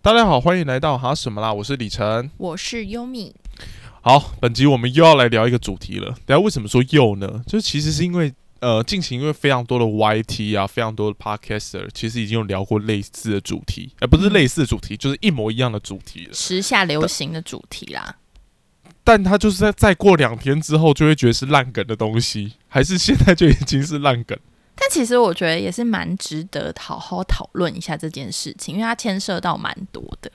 大家好，欢迎来到哈什么啦？我是李晨。我是优米。好，本集我们又要来聊一个主题了。等下为什么说又呢？就是其实是因为呃，近期因为非常多的 YT 啊，非常多的 Podcaster，其实已经有聊过类似的主题，而、不是类似的主题，就是一模一样的主题了。时下流行的主题啦。但他就是在再过两天之后，就会觉得是烂梗的东西，还是现在就已经是烂梗？但其实我觉得也是蛮值得好好讨论一下这件事情，因为它牵涉到蛮多的。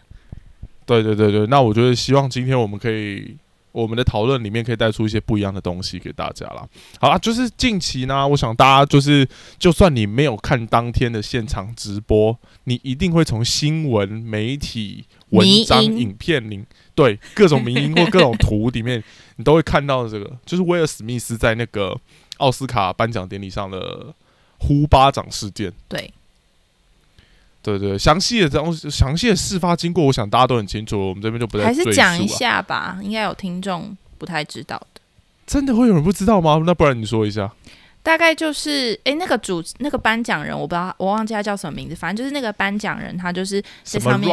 对对对对，那我觉得希望今天我们可以我们的讨论里面可以带出一些不一样的东西给大家啦。好啦，就是近期呢，我想大家就是，就算你没有看当天的现场直播，你一定会从新闻、媒体、文章、影片里，对各种名音或各种图里面，你都会看到这个，就是威尔史密斯在那个奥斯卡颁奖典礼上的呼巴掌事件。对，对对，详细的东西，详细的事发经过，我想大家都很清楚，我们这边就不再还是讲一下吧，应该有听众不太知道的。真的会有人不知道吗？那不然你说一下。大概就是，诶，那个主那个颁奖人，我不知道，我忘记他叫什么名字，反正就是那个颁奖人，他就是在上面？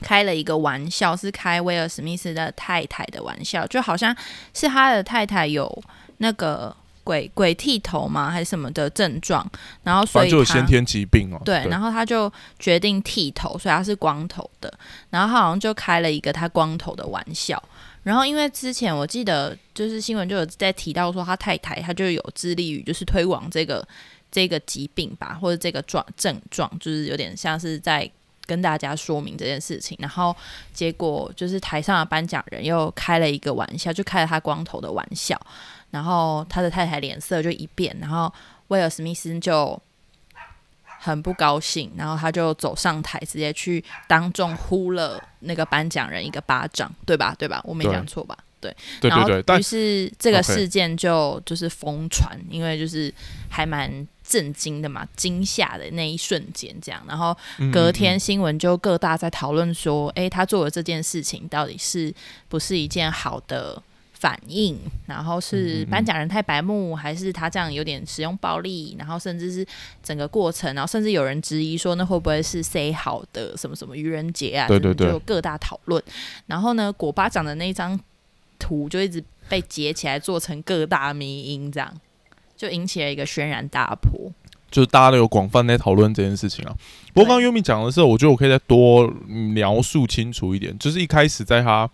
开了一个玩笑，是开威尔史密斯的太太的玩笑，就好像是他的太太有那个鬼鬼剃头吗，还是什么的症状，然后所以他就有先天疾病哦。对，然后他就决定剃头，所以他是光头的。然后他好像就开了一个他光头的玩笑。然后因为之前我记得就是新闻就有在提到说他太太他就有致力于就是推广这个这个疾病吧，或者这个状症状，就是有点像是在跟大家说明这件事情。然后结果就是台上的颁奖人又开了一个玩笑，就开了他光头的玩笑。然后他的太太脸色就一变，然后威尔史密斯就很不高兴，然后他就走上台，直接去当众呼了那个颁奖人一个巴掌，对吧？对吧？我没讲错吧？对，对对对，但然后于是这个事件就就是疯传，因为就是还蛮震惊的嘛，惊吓的那一瞬间这样，然后嗯隔嗯天新闻就各大在讨论说，诶，他做的这件事情到底是不是一件好的反应？然后嗯是颁奖人太白目，还是他这样有点使用暴力？然后甚至是整个过程，然后甚至有人质疑说，那会不会是 say 好的什么什么愚人节啊？对对对就各大讨论。然后呢，果巴掌的那一张图就一直被截起来，做成各大迷音，这样就引起了一个轩然大波。就是大家都有广泛在讨论这件事情啊。不过刚刚优米讲的时候，我觉得我可以再多描述清楚一点。就是一开始在他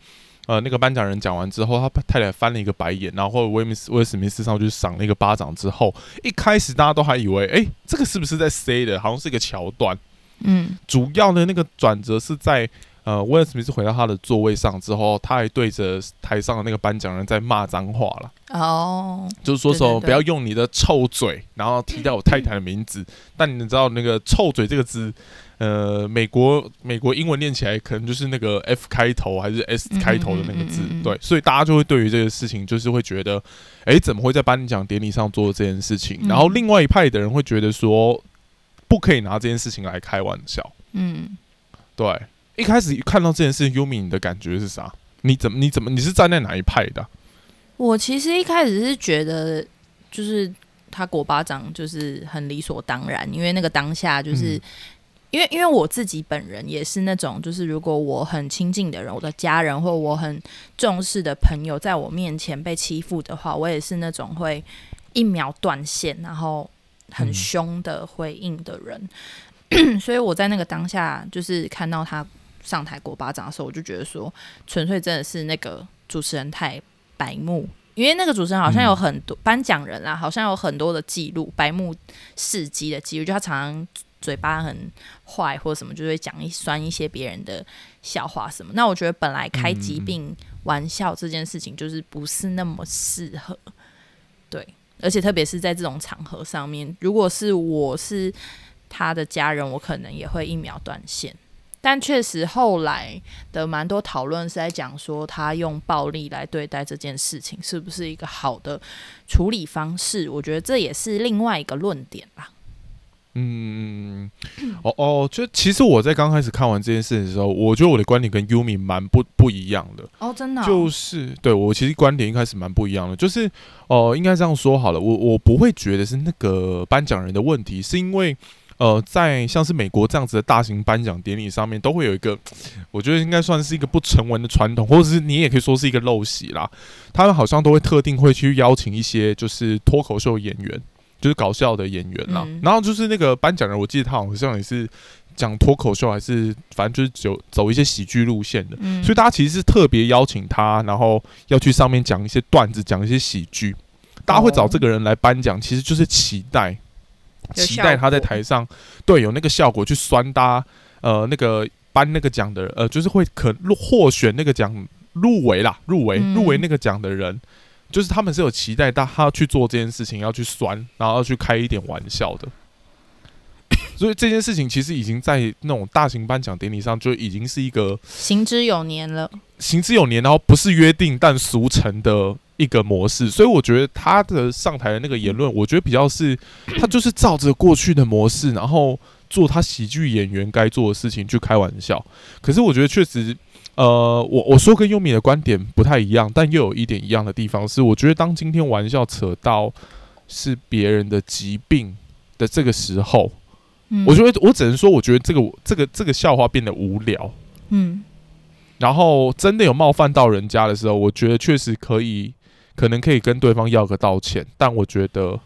呃那个颁奖人讲完之后，他太太翻了一个白眼，然后威米斯威尔史密斯上去赏了一个巴掌之后，一开始大家都还以为，哎、这个是不是在 say 的？好像是一个桥段。嗯，主要的那个转折是在呃威尔史密斯回到他的座位上之后，他还对着台上的那个颁奖人在骂脏话了。哦，就是说什么不要用你的臭嘴，然后提到我太太的名字。但你知道那个“臭嘴”这个字，呃，美国美国英文念起来可能就是那个 F 开头还是 S 开头的那个字嗯嗯嗯嗯，嗯对，所以大家就会对于这个事情就是会觉得，哎，怎么会在颁奖典礼上做这件事情？嗯然后另外一派的人会觉得说，不可以拿这件事情来开玩笑。嗯。对，一开始看到这件事情，优米你的感觉是啥？你怎么你怎么你是站在哪一派的啊？我其实一开始是觉得，就是他果巴掌就是很理所当然，因为那个当下就是。嗯因为因为我自己本人也是那种，就是如果我很亲近的人，我的家人或我很重视的朋友，在我面前被欺负的话，我也是那种会一秒断线，然后很嗯凶的回应的人。所以我在那个当下，就是看到他上台过巴掌的时候，我就觉得说，纯粹真的是那个主持人太白目。因为那个主持人好像有很多颁奖人啦，好像有很多的记录，白目事迹的记录，就他常常嘴巴很坏或什么，就会讲一酸一些别人的笑话什么。那我觉得本来开疾病玩笑这件事情就是不是那么适合，对，而且特别是在这种场合上面，如果是我是他的家人，我可能也会一秒断线。但确实后来的蛮多讨论是在讲说，他用暴力来对待这件事情是不是一个好的处理方式？我觉得这也是另外一个论点吧。嗯，哦哦，就其实我在刚开始看完这件事情的时候，我觉得我的观点跟 Yumi 蛮不不一样的，哦，真的、就是对我其实观点一开始蛮不一样的，就是哦、应该这样说好了，我我不会觉得是那个颁奖人的问题，是因为呃，在像是美国这样子的大型颁奖典礼上面，都会有一个，我觉得应该算是一个不成文的传统，或者是你也可以说是一个陋习啦。他们好像都会特定会去邀请一些就是脱口秀演员，就是搞笑的演员啦。然后就是那个颁奖人，我记得他好像也是讲脱口秀，还是反正就是走走一些喜剧路线的。所以大家其实是特别邀请他，然后要去上面讲一些段子，讲一些喜剧。大家会找这个人来颁奖，其实就是期待，期待他在台上对有那个效果去酸搭呃那个颁那个奖的呃就是会可获选那个奖入围啦入围入围那个奖的人，就是他们是有期待，他他去做这件事情要去酸，然后要去开一点玩笑的。所以这件事情其实已经在那种大型颁奖典礼上就已经是一个行之有年了，行之有年，然后不是约定但俗成的。一个模式，所以我觉得他的上台的那个言论，我觉得比较是，他就是照着过去的模式，然后做他喜剧演员该做的事情去开玩笑。可是我觉得确实，呃，我我说跟优米的观点不太一样，但又有一点一样的地方是，我觉得当今天玩笑扯到是别人的疾病的这个时候，嗯，我觉得我只能说，我觉得这个这个这个笑话变得无聊，嗯，然后真的有冒犯到人家的时候，我觉得确实可以。可能可以跟对方要个道歉，但我觉得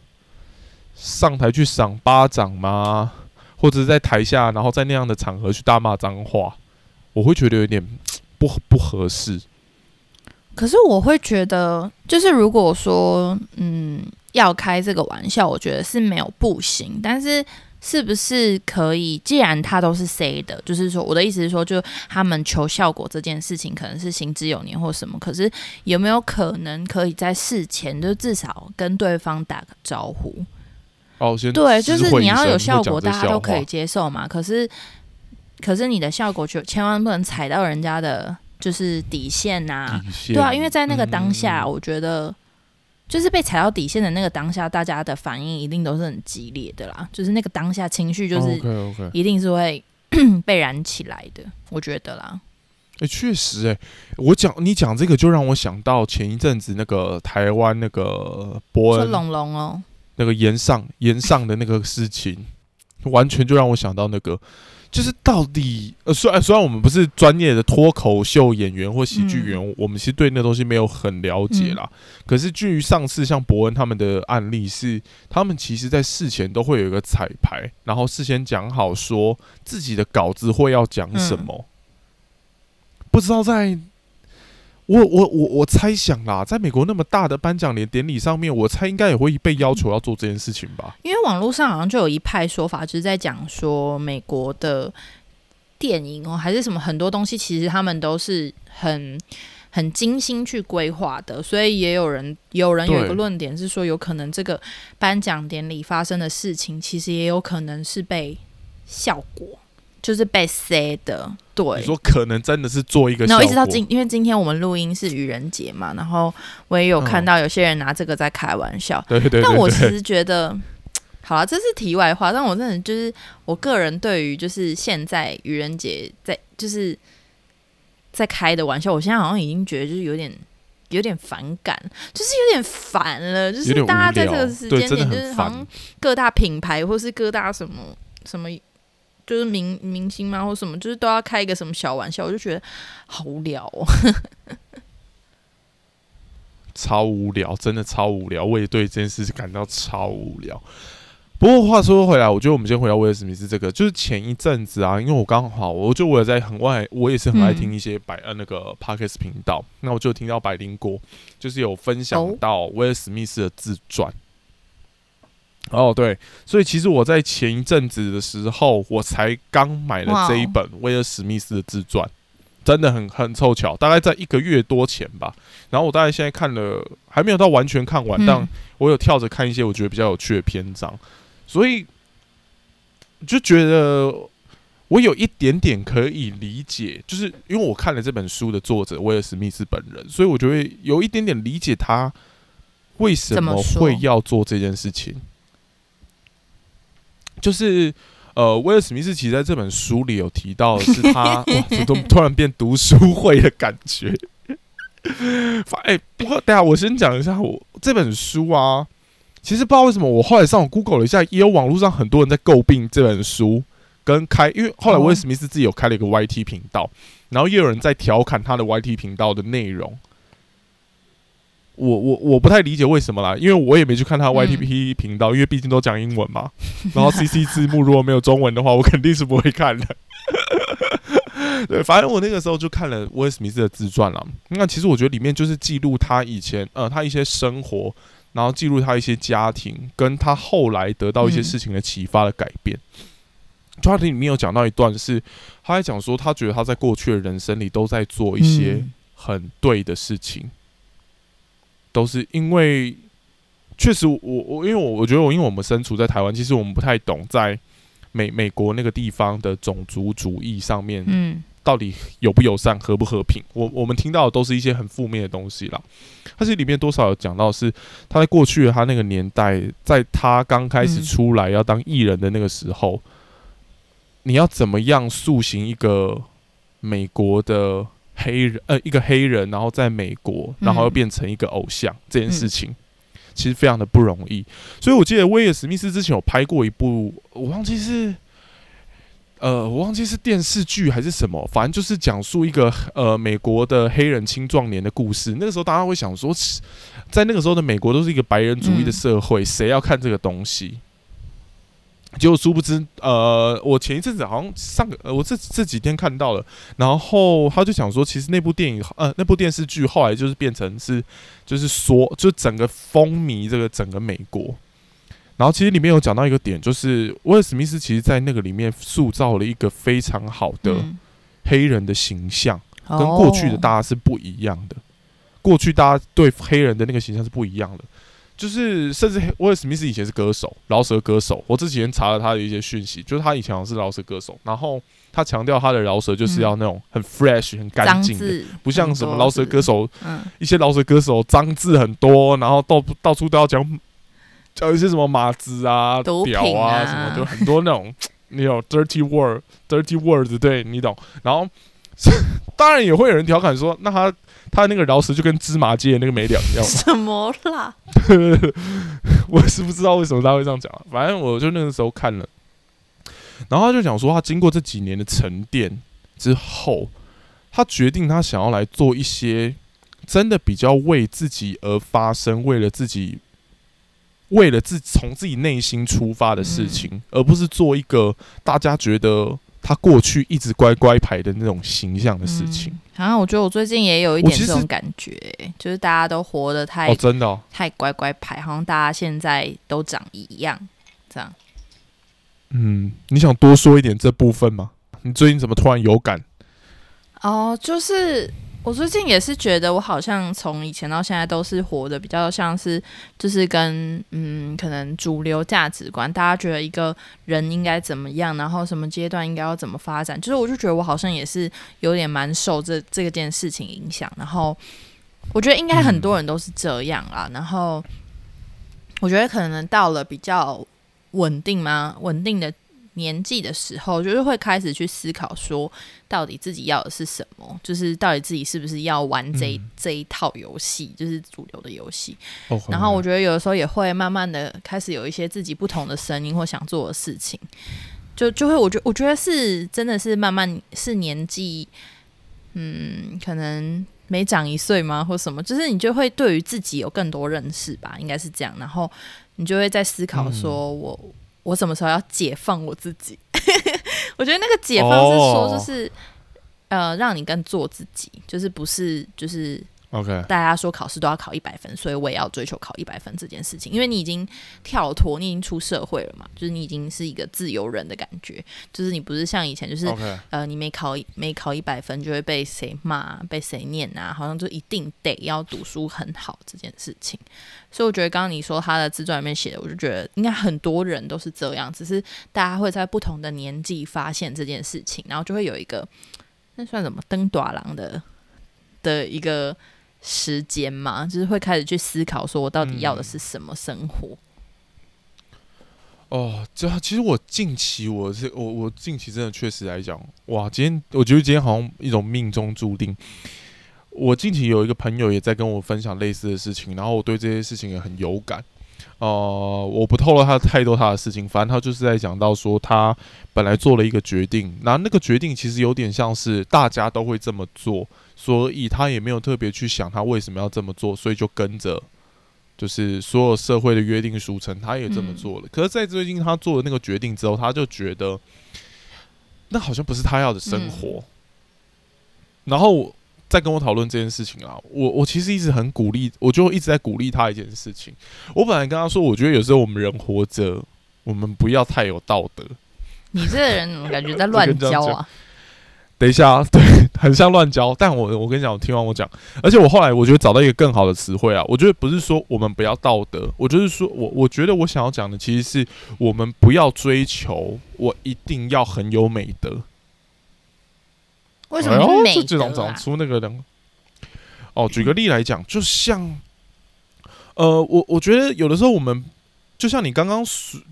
上台去赏巴掌吗？或者是在台下，然后在那样的场合去大骂脏话，我会觉得有点 不不合适。可是我会觉得，就是如果说嗯要开这个玩笑，我觉得是没有不行，但是。是不是可以？既然他都是 say 的，就是说，我的意思是说，就他们求效果这件事情，可能是行之有年或什么。可是有没有可能可以在事前就至少跟对方打个招呼？哦，先对，就是你要有效果，大家都可以接受嘛。可是，可是你的效果就千万不能踩到人家的，就是底线呐。对啊，因为在那个当下，我觉得。就是被踩到底线的那个当下，大家的反应一定都是很激烈的啦。就是那个当下情绪，就是一定是会 被燃起来的。我觉得啦，哎，确实，哎，我讲你讲这个，就让我想到前一阵子那个台湾那个博恩龙龙哦，那个岩上岩上的那个事情，完全就让我想到那个。就是到底呃，虽然虽然我们不是专业的脱口秀演员或喜剧员，我们其实对那东西没有很了解啦。可是，据上次像伯恩他们的案例是，他们其实在事前都会有一个彩排，然后事先讲好说自己的稿子会要讲什么。不知道在。我我我我猜想啦，在美国那么大的颁奖典典礼上面，我猜应该也会被要求要做这件事情吧。因为网络上好像就有一派说法，就是在讲说美国的电影哦，还是什么很多东西，其实他们都是很很精心去规划的。所以也有人有人有一个论点是说，有可能这个颁奖典礼发生的事情，其实也有可能是被效果。就是被塞的，对。你说可能真的是做一个，然后一直到今，因为今天我们录音是愚人节嘛，然后我也有看到有些人拿这个在开玩笑。对对对。但我其实觉得，好了，这是题外话。但我真的就是我个人对于就是现在愚人节在就是在开的玩笑，我现在好像已经觉得就是有点有点反感，就是有点烦了。就是大家在这个时间点，就是好像各大品牌或是各大什么什么。就是明明星吗，或什么，就是都要开一个什么小玩笑，我就觉得好无聊哦，超无聊，真的超无聊。我也对这件事感到超无聊。不过话说回来，我觉得我们先回到威尔史密斯这个，就是前一阵子啊，因为我刚好，我就我也在很外，我也是很爱听一些百呃那个 Parkes 频道，那我就听到百灵果就是有分享到威尔史密斯的自传。哦，对，所以其实我在前一阵子的时候，我才刚买了这一本威尔史密斯的自传，真的很很凑巧，大概在一个月多前吧。然后我大概现在看了，还没有到完全看完，但我有跳着看一些我觉得比较有趣的篇章，所以就觉得我有一点点可以理解，就是因为我看了这本书的作者威尔史密斯本人，所以我就会有一点点理解他为什么会要做这件事情。就是，呃，威尔史密斯其实在这本书里有提到，是他 哇，怎么突然变读书会的感觉？哎，不过等下我先讲一下，我这本书啊，其实不知道为什么，我后来上网 Google 了一下，也有网络上很多人在诟病这本书，跟开，因为后来威尔史密斯自己有开了一个 YT 频道，然后也有人在调侃他的 YT 频道的内容。我我我不太理解为什么啦，因为我也没去看他 YTP 频道，因为毕竟都讲英文嘛。然后 CC 字幕如果没有中文的话，我肯定是不会看的。对，反正我那个时候就看了威尔史密斯的自传了。那其实我觉得里面就是记录他以前呃他一些生活，然后记录他一些家庭，跟他后来得到一些事情的启发的改变。就他里面有讲到一段，是他在讲说，他觉得他在过去的人生里都在做一些很对的事情。都是因为，确实我我因为我我觉得我因为我们身处在台湾，其实我们不太懂在美美国那个地方的种族主义上面，嗯，到底友不友善、和不和平。我我们听到的都是一些很负面的东西啦。它是里面多少有讲到是他在过去的他那个年代，在他刚开始出来要当艺人的那个时候，你要怎么样塑形一个美国的？黑人呃，一个黑人，然后在美国，然后又变成一个偶像，这件事情其实非常的不容易。所以我记得威尔史密斯之前有拍过一部，我忘记是呃，我忘记是电视剧还是什么，反正就是讲述一个呃美国的黑人青壮年的故事。那个时候大家会想说，在那个时候的美国都是一个白人主义的社会，谁要看这个东西？结果殊不知，呃，我前一阵子好像上个，呃，我这这几天看到了，然后他就想说，其实那部电影，呃，那部电视剧后来就是变成是，就是说，就整个风靡这个整个美国。然后其实里面有讲到一个点，就是威尔史密斯其实在那个里面塑造了一个非常好的黑人的形象，跟过去的大家是不一样的。过去大家对黑人的那个形象是不一样的。就是，甚至威尔史密斯以前是歌手，饶舌歌手。我这几天查了他的一些讯息，就是他以前好像是饶舌歌手。然后他强调他的饶舌就是要那种很 fresh、很干净的，不像什么饶舌歌手，一些饶舌歌手脏字很多，然后到到处都要讲讲一些什么马子啊、屌啊什么，就很多那种那种 dirty word、dirty words，对你懂。然后 当然也会有人调侃说，那他。他那个饶舌就跟芝麻街的那个没两样。什么啦？我是不知道为什么他会这样讲。反正我就那个时候看了，然后他就讲说，他经过这几年的沉淀之后，他决定他想要来做一些真的比较为自己而发生，为了自己，为了自从自己内心出发的事情，而不是做一个大家觉得。他过去一直乖乖牌的那种形象的事情，好像我觉得我最近也有一点这种感觉，就是大家都活得太哦，真的太乖乖牌，好像大家现在都长一样，这样。嗯，你想多说一点这部分吗？你最近怎么突然有感？哦，就是。我最近也是觉得，我好像从以前到现在都是活的比较像是，就是跟嗯，可能主流价值观，大家觉得一个人应该怎么样，然后什么阶段应该要怎么发展，就是我就觉得我好像也是有点蛮受这这个件事情影响，然后我觉得应该很多人都是这样啊，然后我觉得可能到了比较稳定吗？稳定的。年纪的时候，就是会开始去思考，说到底自己要的是什么，就是到底自己是不是要玩这这一套游戏，就是主流的游戏。然后我觉得有的时候也会慢慢的开始有一些自己不同的声音或想做的事情，就就会我觉我觉得是真的是慢慢是年纪，嗯，可能每长一岁吗，或什么，就是你就会对于自己有更多认识吧，应该是这样。然后你就会在思考，说我。我什么时候要解放我自己？我觉得那个解放是说，就是呃，让你更做自己，就是不是就是。OK，大家说考试都要考一百分，所以我也要追求考一百分这件事情。因为你已经跳脱，你已经出社会了嘛，就是你已经是一个自由人的感觉。就是你不是像以前，就是呃，你没考没考一百分就会被谁骂、被谁念啊，好像就一定得要读书很好这件事情。所以我觉得刚刚你说他的自传里面写的，我就觉得应该很多人都是这样，只是大家会在不同的年纪发现这件事情，然后就会有一个那算什么登短廊的的一个。时间嘛，就是会开始去思考，说我到底要的是什么生活。哦，这其实我近期我是我我近期真的确实来讲，哇，今天我觉得今天好像一种命中注定。我近期有一个朋友也在跟我分享类似的事情，然后我对这些事情也很有感。呃，我不透露他太多他的事情，反正他就是在讲到说，他本来做了一个决定，那那个决定其实有点像是大家都会这么做，所以他也没有特别去想他为什么要这么做，所以就跟着，就是所有社会的约定俗成，他也这么做了。可是，在最近他做了那个决定之后，他就觉得那好像不是他要的生活，然后。在跟我讨论这件事情啊，我我其实一直很鼓励，我就一直在鼓励他一件事情。我本来跟他说，我觉得有时候我们人活着，我们不要太有道德。你这个人怎么感觉在乱教啊？等一下，对，很像乱教。但我我跟你讲，我听完我讲，而且我后来我觉得找到一个更好的词汇啊，我觉得不是说我们不要道德，我就是说我我觉得我想要讲的其实是我们不要追求我一定要很有美德。为什么这这种长出那个人？哦，举个例来讲，就像，呃，我我觉得有的时候我们就像你刚刚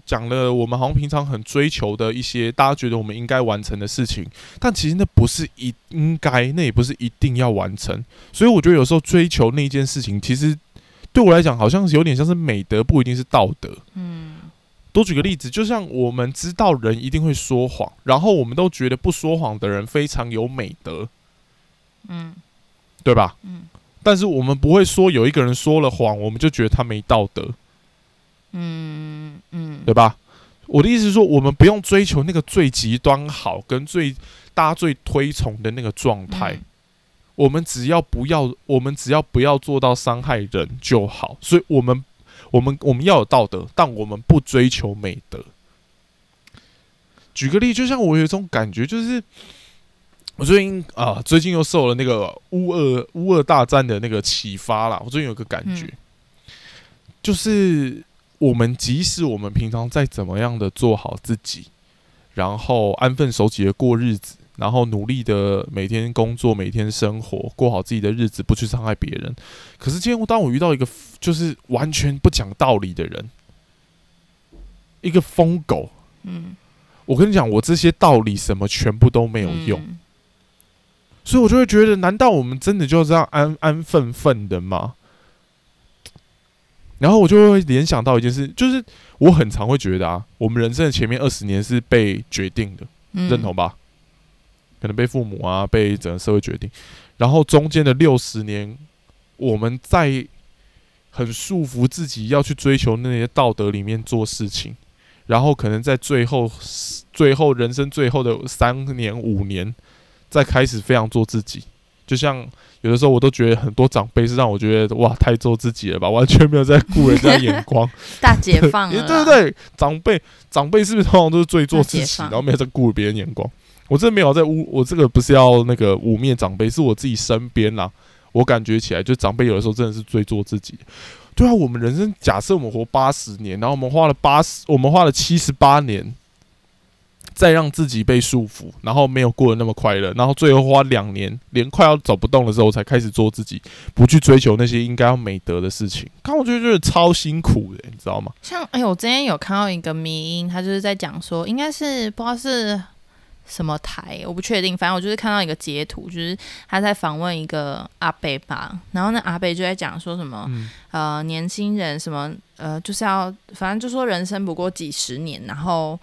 讲了，我们好像平常很追求的一些大家觉得我们应该完成的事情，但其实那不是一应该，那也不是一定要完成。所以我觉得有时候追求那一件事情，其实对我来讲，好像是有点像是美德，不一定是道德。嗯。多举个例子，就像我们知道人一定会说谎，然后我们都觉得不说谎的人非常有美德，嗯，对吧？嗯，但是我们不会说有一个人说了谎，我们就觉得他没道德，嗯嗯，对吧？我的意思是说，我们不用追求那个最极端好跟最大家最推崇的那个状态，我们只要不要，我们只要不要做到伤害人就好，所以我们。我们我们要有道德，但我们不追求美德。举个例，就像我有一种感觉，就是我最近啊，最近又受了那个乌俄乌俄大战的那个启发了。我最近有个感觉，就是我们即使我们平常再怎么样的做好自己，然后安分守己的过日子。然后努力的每天工作，每天生活，过好自己的日子，不去伤害别人。可是今天，当我遇到一个就是完全不讲道理的人，一个疯狗，嗯，我跟你讲，我这些道理什么全部都没有用，所以我就会觉得，难道我们真的就这样安安分分的吗？然后我就会联想到一件事，就是我很常会觉得啊，我们人生的前面二十年是被决定的，认同吧？可能被父母啊，被整个社会决定，然后中间的六十年，我们在很束缚自己要去追求那些道德里面做事情，然后可能在最后最后人生最后的三年五年，再开始非常做自己。就像有的时候，我都觉得很多长辈是让我觉得哇，太做自己了吧，完全没有在顾人家眼光。大解放了，对对对，长辈长辈是不是通常都是最做自己，然后没有在顾别人眼光？我真的没有在污，我这个不是要那个污蔑长辈，是我自己身边啦。我感觉起来，就长辈有的时候真的是最做自己。对啊，我们人生假设我们活八十年，然后我们花了八十，我们花了七十八年，再让自己被束缚，然后没有过得那么快乐，然后最后花两年，连快要走不动的时候才开始做自己，不去追求那些应该要美德的事情。看，我觉得就是超辛苦的，你知道吗？像哎，我之前有看到一个迷音，他就是在讲说，应该是不知道是。什么台我不确定，反正我就是看到一个截图，就是他在访问一个阿贝吧，然后那阿贝就在讲说什么，呃，年轻人什么，呃，就是要反正就说人生不过几十年，然后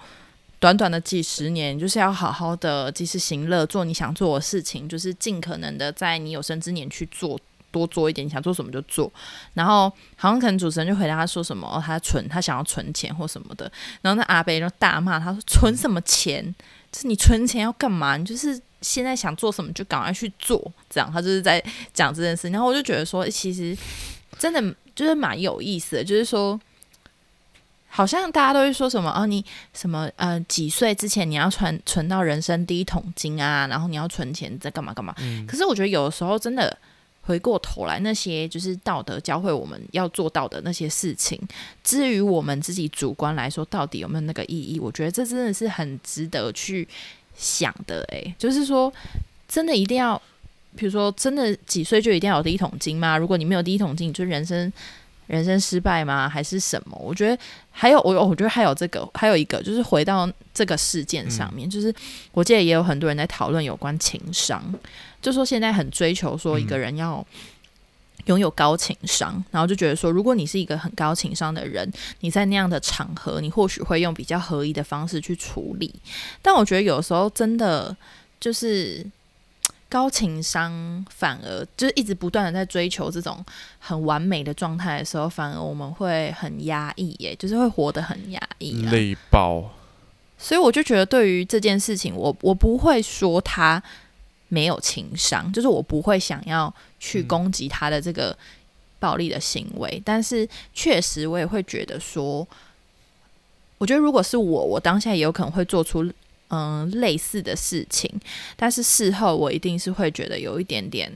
短短的几十年，就是要好好的及时行乐，做你想做的事情，就是尽可能的在你有生之年去做多做一点，你想做什么就做。然后好像可能主持人就回答他说什么，他存他想要存钱或什么的，然后那阿贝就大骂他说存什么钱？是你存钱要干嘛？你就是现在想做什么就赶快去做，这样他就是在讲这件事。然后我就觉得说，其实真的就是蛮有意思的，就是说，好像大家都会说什么啊，你什么呃几岁之前你要存存到人生第一桶金啊，然后你要存钱在干嘛干嘛。可是我觉得有的时候真的。回过头来，那些就是道德教会我们要做到的那些事情，至于我们自己主观来说，到底有没有那个意义？我觉得这真的是很值得去想的。诶，就是说，真的一定要，比如说，真的几岁就一定要有第一桶金吗？如果你没有第一桶金，就人生人生失败吗？还是什么？我觉得还有，我我觉得还有这个，还有一个，就是回到这个事件上面，就是我记得也有很多人在讨论有关情商。就说现在很追求说一个人要拥有高情商，然后就觉得说，如果你是一个很高情商的人，你在那样的场合，你或许会用比较合一的方式去处理。但我觉得有时候真的就是高情商，反而就是一直不断的在追求这种很完美的状态的时候，反而我们会很压抑，耶，就是会活得很压抑，累爆。所以我就觉得，对于这件事情，我我不会说他没有情商，就是我不会想要去攻击他的这个暴力的行为。但是确实，我也会觉得说，我觉得如果是我，我当下也有可能会做出嗯类似的事情。但是事后，我一定是会觉得有一点点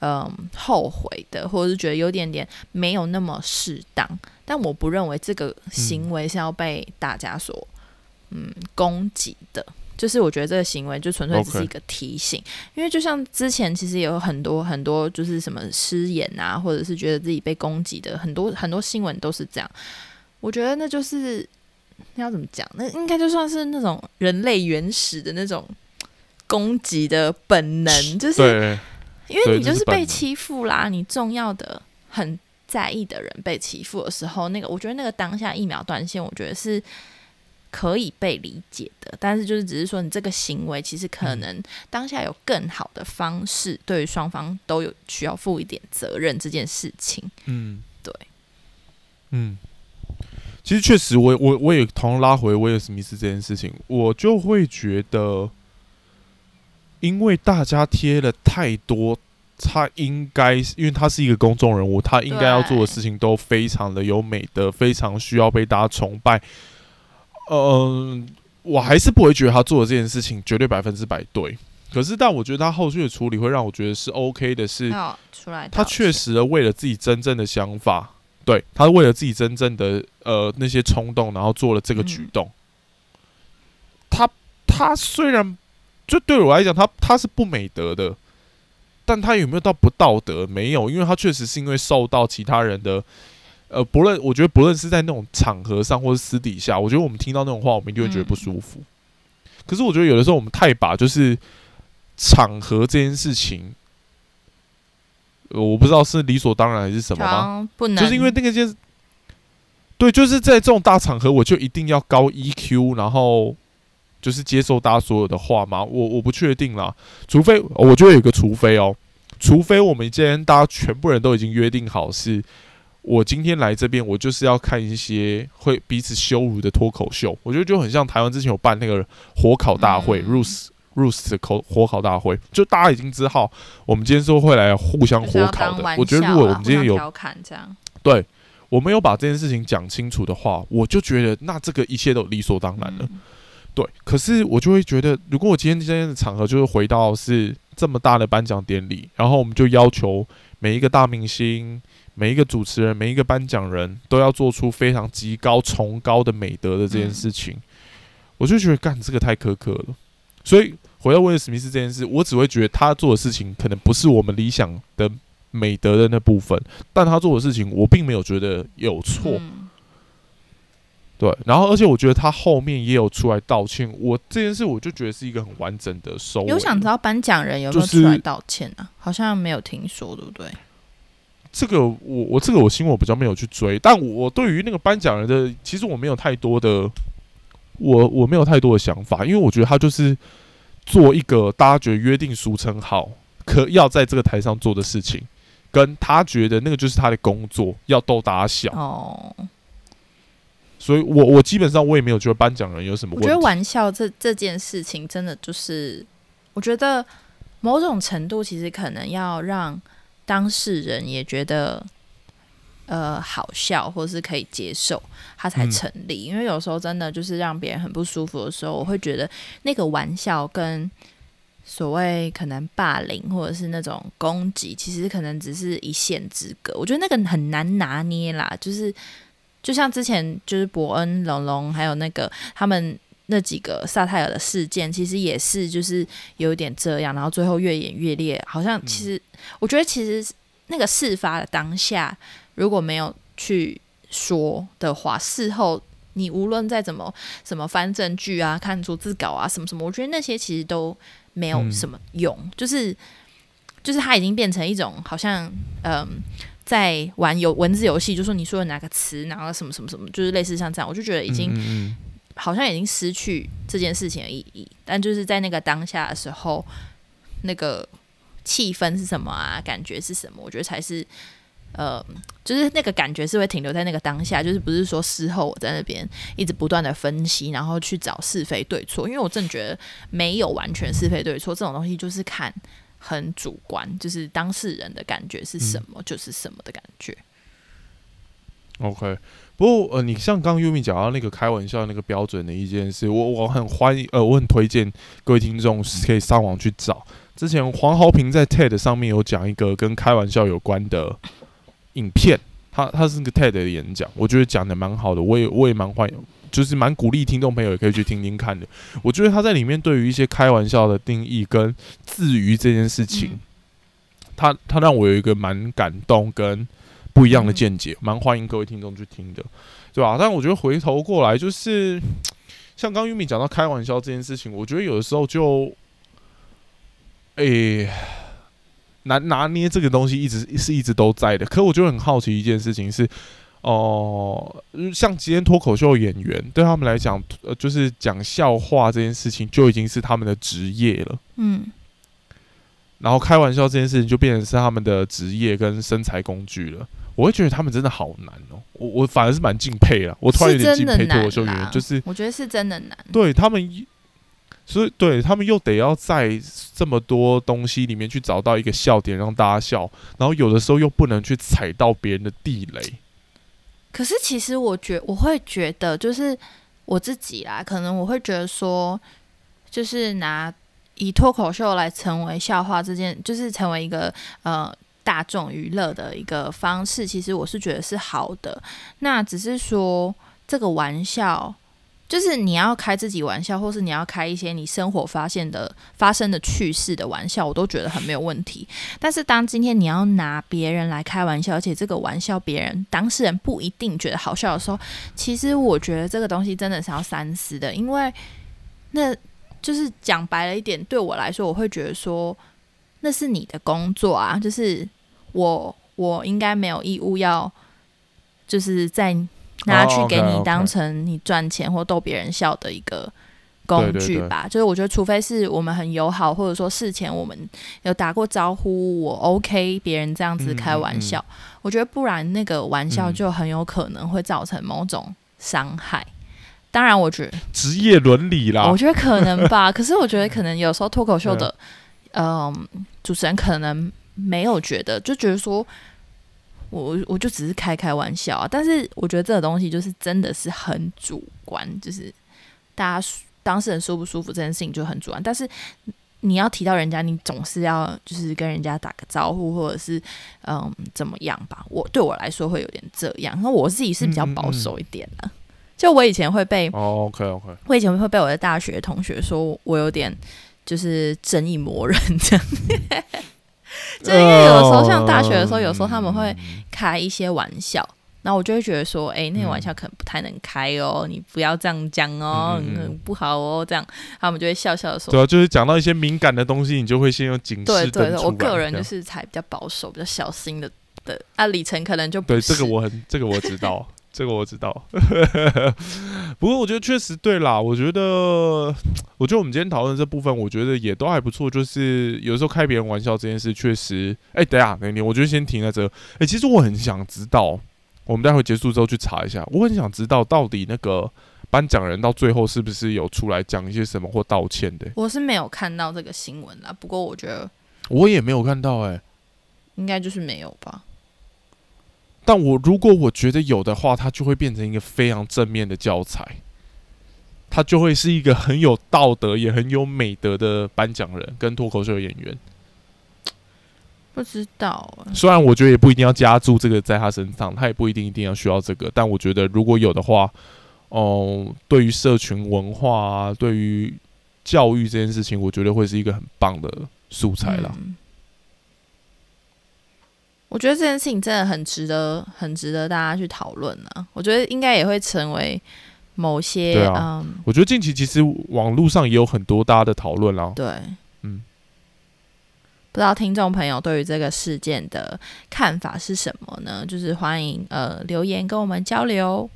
嗯后悔的，或者是觉得有点点没有那么适当。但我不认为这个行为是要被大家所。嗯，攻击的，就是我觉得这个行为就纯粹只是一个提醒，因为就像之前其实也有很多很多就是什么失言啊，或者是觉得自己被攻击的很多很多新闻都是这样。我觉得那就是要怎么讲？那应该就算是那种人类原始的那种攻击的本能，就是因为你就是被欺负啦，你重要的很在意的人被欺负的时候，那个我觉得那个当下一秒断线，我觉得是。可以被理解的，但是就是只是说，你这个行为其实可能当下有更好的方式，对于双方都有需要负一点责任这件事情。嗯，对，嗯，其实确实，我我我也同样拉回威尔史密斯这件事情，我就会觉得，因为大家贴了太多，他应该因为他是一个公众人物，他应该要做的事情都非常的有美德，非常需要被大家崇拜。嗯，我还是不会觉得他做的这件事情绝对百分之百对。可是，但我觉得他后续的处理会让我觉得是 OK 的。是，他确实为了自己真正的想法，对他为了自己真正的呃那些冲动，然后做了这个举动。他他虽然就对我来讲，他他是不美德的，但他有没有到不道德？没有，因为他确实是因为受到其他人的。呃，不论我觉得不论是在那种场合上，或是私底下，我觉得我们听到那种话，我们一定会觉得不舒服。可是我觉得有的时候我们太把就是场合这件事情，我不知道是理所当然还是什么吗？不能，就是因为那个件，对，就是在这种大场合，我就一定要高 EQ，然后就是接受大家所有的话吗？我我不确定啦，除非我觉得有个除非哦，除非我们今天大家全部人都已经约定好是。我今天来这边，我就是要看一些会彼此羞辱的脱口秀。我觉得就很像台湾之前有办那个火烤大会，Rose 的口火烤大会，就大家已经知道，我们今天是会来互相火烤的。我觉得如果我们今天有调侃这样，对我没有把这件事情讲清楚的话，我就觉得那这个一切都理所当然了。对，可是我就会觉得，如果我今天今天的场合就是回到是这么大的颁奖典礼，然后我们就要求每一个大明星。每一个主持人，每一个颁奖人都要做出非常极高、崇高的美德的这件事情，我就觉得干这个太苛刻了。所以回到威尔史密斯这件事，我只会觉得他做的事情可能不是我们理想的美德的那部分，但他做的事情我并没有觉得有错。对，然后而且我觉得他后面也有出来道歉，我这件事我就觉得是一个很完整的收尾。有想知道颁奖人有没有出来道歉啊？好像没有听说，对不对？这个我我这个我新闻我比较没有去追，但我对于那个颁奖人的，其实我没有太多的，我我没有太多的想法，因为我觉得他就是做一个大家觉得约定俗成好，可要在这个台上做的事情，跟他觉得那个就是他的工作，要逗大家笑。哦，所以我我基本上我也没有觉得颁奖人有什么。我觉得玩笑这这件事情真的就是，我觉得某种程度其实可能要让。当事人也觉得，呃，好笑或是可以接受，他才成立。因为有时候真的就是让别人很不舒服的时候，我会觉得那个玩笑跟所谓可能霸凌或者是那种攻击，其实可能只是一线之隔。我觉得那个很难拿捏啦。就是就像之前就是伯恩、龙龙还有那个他们那几个萨泰尔的事件，其实也是就是有点这样，然后最后越演越烈，好像其实。我觉得其实那个事发的当下，如果没有去说的话，事后你无论再怎么什么翻证据啊、看逐字稿啊什么什么，我觉得那些其实都没有什么用。就是就是它已经变成一种好像嗯。在玩游文字游戏，就说你说的哪个词，然后什么什么什么，就是类似像这样，我就觉得已经好像已经失去这件事情的意义。但就是在那个当下的时候，那个气氛是什么啊？感觉是什么？我觉得才是呃，就是那个感觉是会停留在那个当下，就是不是说事后我在那边一直不断的分析，然后去找是非对错。因为我真的觉得没有完全是非对错，这种东西就是看。很主观，就是当事人的感觉是什么，就是什么的感觉。OK，不过呃，你像刚刚 Umi 讲到那个开玩笑那个标准的意见是，我我很欢迎，呃，我很推荐各位听众可以上网去找。之前黄豪平在 TED 上面有讲一个跟开玩笑有关的影片，他他是个 TED 的演讲，我觉得讲的蛮好的，我也我也蛮欢迎。就是蛮鼓励听众朋友也可以去听听看的。我觉得他在里面对于一些开玩笑的定义跟自娱这件事情，他他让我有一个蛮感动跟不一样的见解，蛮欢迎各位听众去听的，对吧？但我觉得回头过来，就是像刚玉米讲到开玩笑这件事情，我觉得有的时候就，诶，拿拿捏这个东西一直是一直都在的。可我就很好奇一件事情是。哦，像今天脱口秀演员对他们来讲，呃，就是讲笑话这件事情就已经是他们的职业了。嗯，然后开玩笑这件事情就变成是他们的职业跟生财工具了。我会觉得他们真的好难哦，我我反而是蛮敬佩了。我突然有点敬佩脱口秀演员，就是我觉得是真的难。对他们，所以对他们又得要在这么多东西里面去找到一个笑点让大家笑，然后有的时候又不能去踩到别人的地雷。可是，其实我觉我会觉得，就是我自己啦，可能我会觉得说，就是拿以脱口秀来成为笑话这件，就是成为一个呃大众娱乐的一个方式，其实我是觉得是好的。那只是说这个玩笑。就是你要开自己玩笑，或是你要开一些你生活发现的、发生的趣事的玩笑，我都觉得很没有问题。但是当今天你要拿别人来开玩笑，而且这个玩笑别人当事人不一定觉得好笑的时候，其实我觉得这个东西真的是要三思的，因为那就是讲白了一点，对我来说，我会觉得说那是你的工作啊，就是我我应该没有义务要就是在。拿去给你当成你赚钱或逗别人笑的一个工具吧。就是我觉得，除非是我们很友好，或者说事前我们有打过招呼，我 OK，别人这样子开玩笑，我觉得不然那个玩笑就很有可能会造成某种伤害。当然，我觉得 职业伦理啦，我觉得可能吧。可是我觉得可能有时候脱口秀的，嗯，主持人可能没有觉得，就觉得说。我我就只是开开玩笑啊，但是我觉得这个东西就是真的是很主观，就是大家当事人舒不舒服这件事情就很主观。但是你要提到人家，你总是要就是跟人家打个招呼，或者是嗯怎么样吧？我对我来说会有点这样，那我自己是比较保守一点的。就我以前会被，OK OK，我以前会被我的大学同学说我有点就是正义魔人这样。就因为有的时候，像大学的时候，有时候他们会开一些玩笑，那我就会觉得说，哎，那个玩笑可能不太能开哦，你不要这样讲哦，不好哦，这样他们就会笑笑的说。对啊，就是讲到一些敏感的东西，你就会先用警示对对对，我个人就是才比较保守、比较小心的的。啊，李晨可能就对这个我很，这个我知道。这个我知道，不过我觉得确实对啦。我觉得，我觉得我们今天讨论这部分，我觉得也都还不错。就是有时候开别人玩笑这件事，确实，哎，等下，等你，我觉得先停在这。哎，其实我很想知道，我们待会结束之后去查一下。我很想知道，到底那个颁奖人到最后是不是有出来讲一些什么或道歉的？我是没有看到这个新闻啦。不过我觉得我也没有看到，哎，应该就是没有吧。但我如果我觉得有的话，它就会变成一个非常正面的教材，它就会是一个很有道德也很有美德的颁奖人跟脱口秀演员。不知道，虽然我觉得也不一定要加注这个在他身上，他也不一定一定要需要这个，但我觉得如果有的话，哦，对于社群文化啊，对于教育这件事情，我觉得会是一个很棒的素材了。我觉得这件事情真的很值得，很值得大家去讨论呢！我觉得应该也会成为某些嗯，我觉得近期其实网络上也有很多大家的讨论啦。对，嗯，不知道听众朋友对于这个事件的看法是什么呢？就是欢迎呃留言跟我们交流。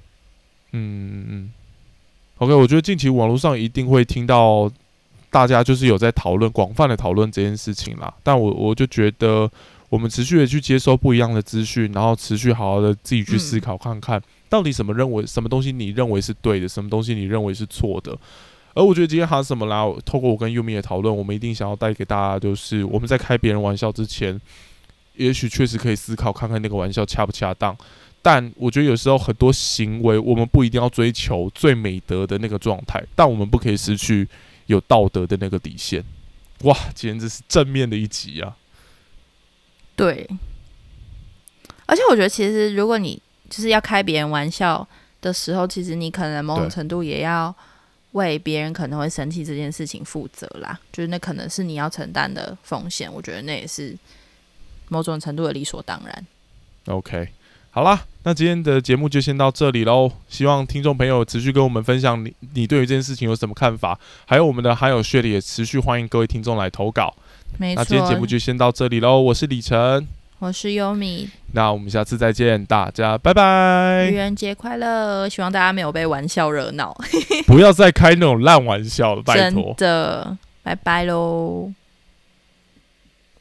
嗯嗯嗯。OK，我觉得近期网络上一定会听到大家就是有在讨论广泛的讨论这件事情啦。但我我就觉得我们持续的去接收不一样的资讯，然后持续好好的自己去思考看看，到底什么认为什么东西你认为是对的，什么东西你认为是错的。而我觉得今天还有什么啦？透过我跟优米的讨论，我们一定想要带给大家，就是我们在开别人玩笑之前，也许确实可以思考看看那个玩笑恰不恰当。但我觉得有时候很多行为，我们不一定要追求最美德的那个状态，但我们不可以失去有道德的那个底线。哇，简直是正面的一集啊！对，而且我觉得其实如果你就是要开别人玩笑的时候，其实你可能某种程度也要。为别人可能会生气这件事情负责啦，就是那可能是你要承担的风险。我觉得那也是某种程度的理所当然。OK，好啦，那今天的节目就先到这里喽。希望听众朋友持续跟我们分享你你对于这件事情有什么看法，还有我们的还有血里也持续欢迎各位听众来投稿。没错，那今天节目就先到这里喽。我是李晨。我是优米，那我们下次再见，大家拜拜！愚人节快乐，希望大家没有被玩笑惹恼，不要再开那种烂玩笑了，拜托，真的，拜拜喽。